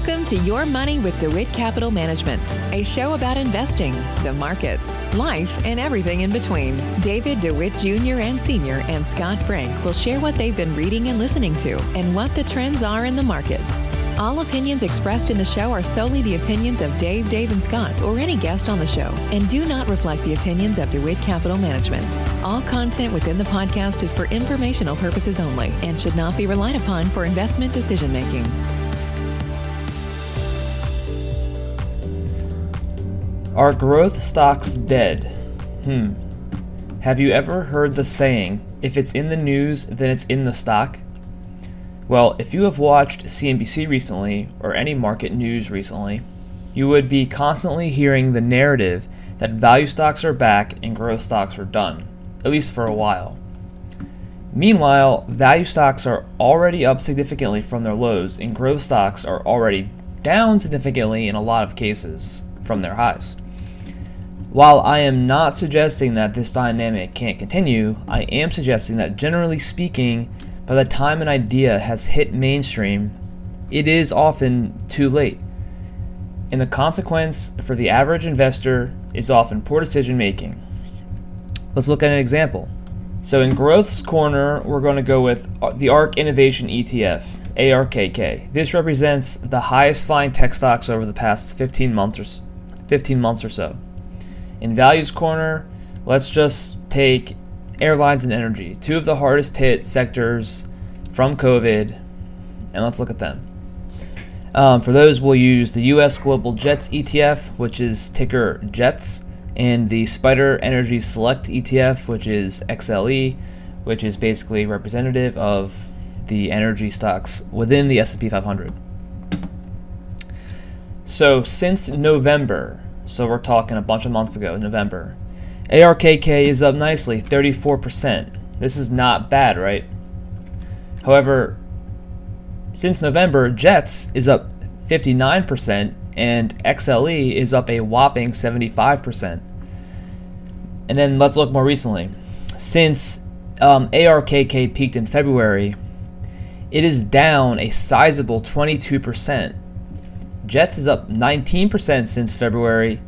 Welcome to Your Money with DeWitt Capital Management, a show about investing, the markets, life, and everything in between. David DeWitt Jr. and Sr. and Scott Frank will share what they've been reading and listening to and what the trends are in the market. All opinions expressed in the show are solely the opinions of Dave, Dave, and Scott, or any guest on the show, and do not reflect the opinions of DeWitt Capital Management. All content within the podcast is for informational purposes only and should not be relied upon for investment decision making. Are growth stocks dead? Hmm. Have you ever heard the saying, if it's in the news, then it's in the stock? Well, if you have watched CNBC recently, or any market news recently, you would be constantly hearing the narrative that value stocks are back and growth stocks are done, at least for a while. Meanwhile, value stocks are already up significantly from their lows, and growth stocks are already down significantly in a lot of cases from their highs. While I am not suggesting that this dynamic can't continue, I am suggesting that generally speaking, by the time an idea has hit mainstream, it is often too late. And the consequence for the average investor is often poor decision making. Let's look at an example. So, in Growth's Corner, we're going to go with uh, the ARK Innovation ETF, ARKK. This represents the highest flying tech stocks over the past 15 months or, 15 months or so. In Values Corner, let's just take airlines and energy, two of the hardest hit sectors from COVID, and let's look at them. Um, for those, we'll use the US Global Jets ETF, which is ticker JETS, and the Spider Energy Select ETF, which is XLE, which is basically representative of the energy stocks within the S&P 500. So since November, so we're talking a bunch of months ago, November. ARKK is up nicely, 34%. This is not bad, right? However, since November, Jets is up 59% and XLE is up a whopping 75%. And then let's look more recently. Since um, ARKK peaked in February, it is down a sizable 22%. Jets is up 19% since February,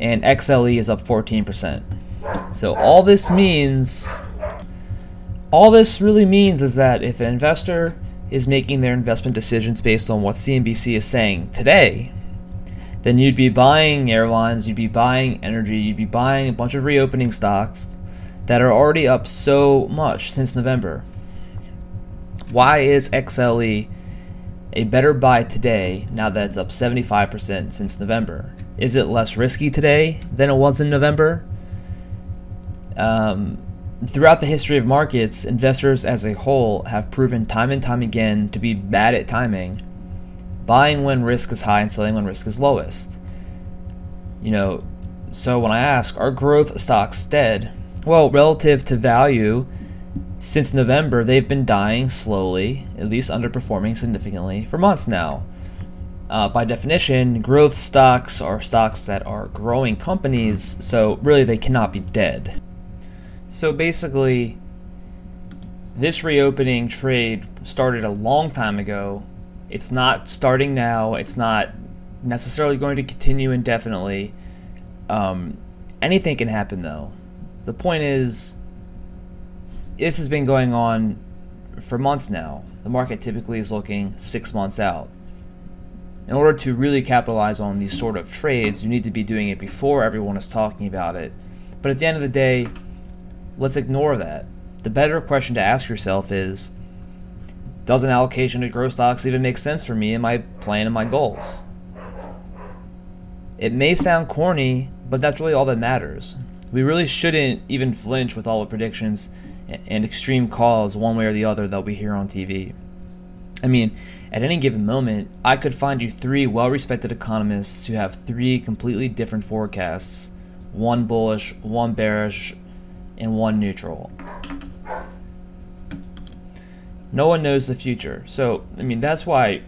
and XLE is up 14%. So all this means, all this really means is that if an investor is making their investment decisions based on what CNBC is saying today, then you'd be buying airlines, you'd be buying energy, you'd be buying a bunch of reopening stocks that are already up so much since November. Why is XLE a better buy today now that it's up 75% since November? Is it less risky today than it was in November? Um, throughout the history of markets, investors as a whole have proven time and time again to be bad at timing, buying when risk is high and selling when risk is lowest. You know, so when I ask, are growth stocks dead? Well, relative to value, since November, they've been dying slowly, at least underperforming significantly, for months now. Uh, by definition, growth stocks are stocks that are growing companies, so really they cannot be dead. So basically, this reopening trade started a long time ago. It's not starting now, it's not necessarily going to continue indefinitely. Um, anything can happen though. The point is, this has been going on for months now. The market typically is looking six months out. In order to really capitalize on these sort of trades, you need to be doing it before everyone is talking about it. But at the end of the day, let's ignore that. The better question to ask yourself is Does an allocation to growth stocks even make sense for me in my plan and my goals? It may sound corny, but that's really all that matters. We really shouldn't even flinch with all the predictions and extreme calls one way or the other that we hear on TV. I mean, at any given moment, I could find you three well respected economists who have three completely different forecasts one bullish, one bearish, and one neutral. No one knows the future. So, I mean, that's why,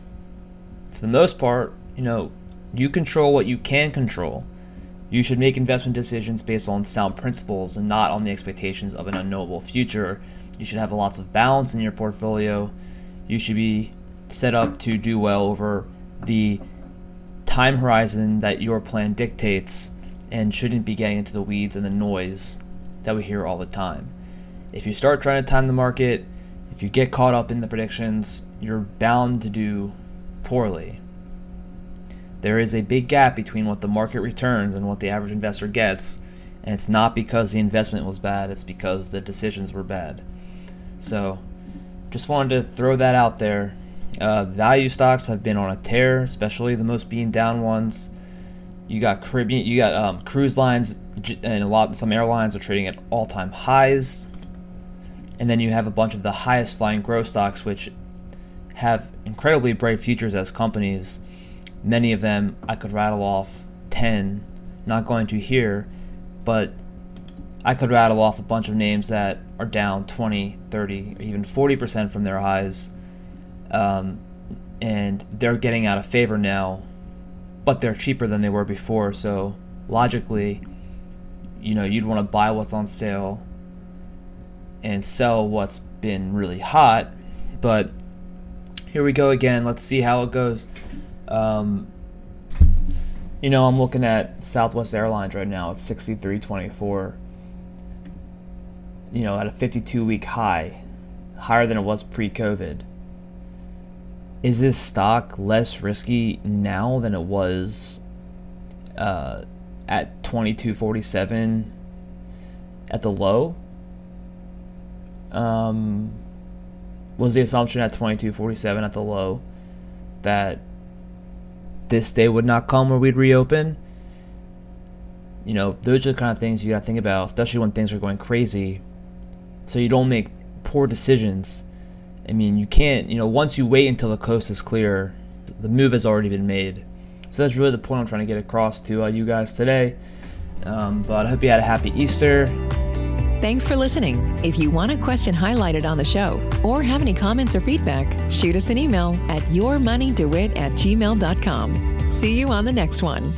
for the most part, you know, you control what you can control. You should make investment decisions based on sound principles and not on the expectations of an unknowable future. You should have lots of balance in your portfolio. You should be set up to do well over the time horizon that your plan dictates and shouldn't be getting into the weeds and the noise that we hear all the time. If you start trying to time the market, if you get caught up in the predictions, you're bound to do poorly. There is a big gap between what the market returns and what the average investor gets, and it's not because the investment was bad, it's because the decisions were bad. So, just wanted to throw that out there. Uh, value stocks have been on a tear, especially the most being down ones. You got Caribbean, you got um, cruise lines, and a lot some airlines are trading at all-time highs. And then you have a bunch of the highest flying growth stocks, which have incredibly bright futures as companies. Many of them I could rattle off 10, not going to here, but I could rattle off a bunch of names that are down 20, 30, or even 40% from their highs. Um, and they're getting out of favor now, but they're cheaper than they were before. So logically, you know, you'd want to buy what's on sale and sell what's been really hot. But here we go again. Let's see how it goes. Um, you know, I'm looking at Southwest Airlines right now. It's 63.24 you know, at a 52 week high, higher than it was pre COVID. Is this stock less risky now than it was uh, at 22.47 at the low? Um, was the assumption at 22.47 at the low that this day would not come where we'd reopen? You know, those are the kind of things you got to think about, especially when things are going crazy so you don't make poor decisions. I mean, you can't, you know, once you wait until the coast is clear, the move has already been made. So that's really the point I'm trying to get across to uh, you guys today. Um, but I hope you had a happy Easter. Thanks for listening. If you want a question highlighted on the show or have any comments or feedback, shoot us an email at yourmoneydewit at gmail.com. See you on the next one.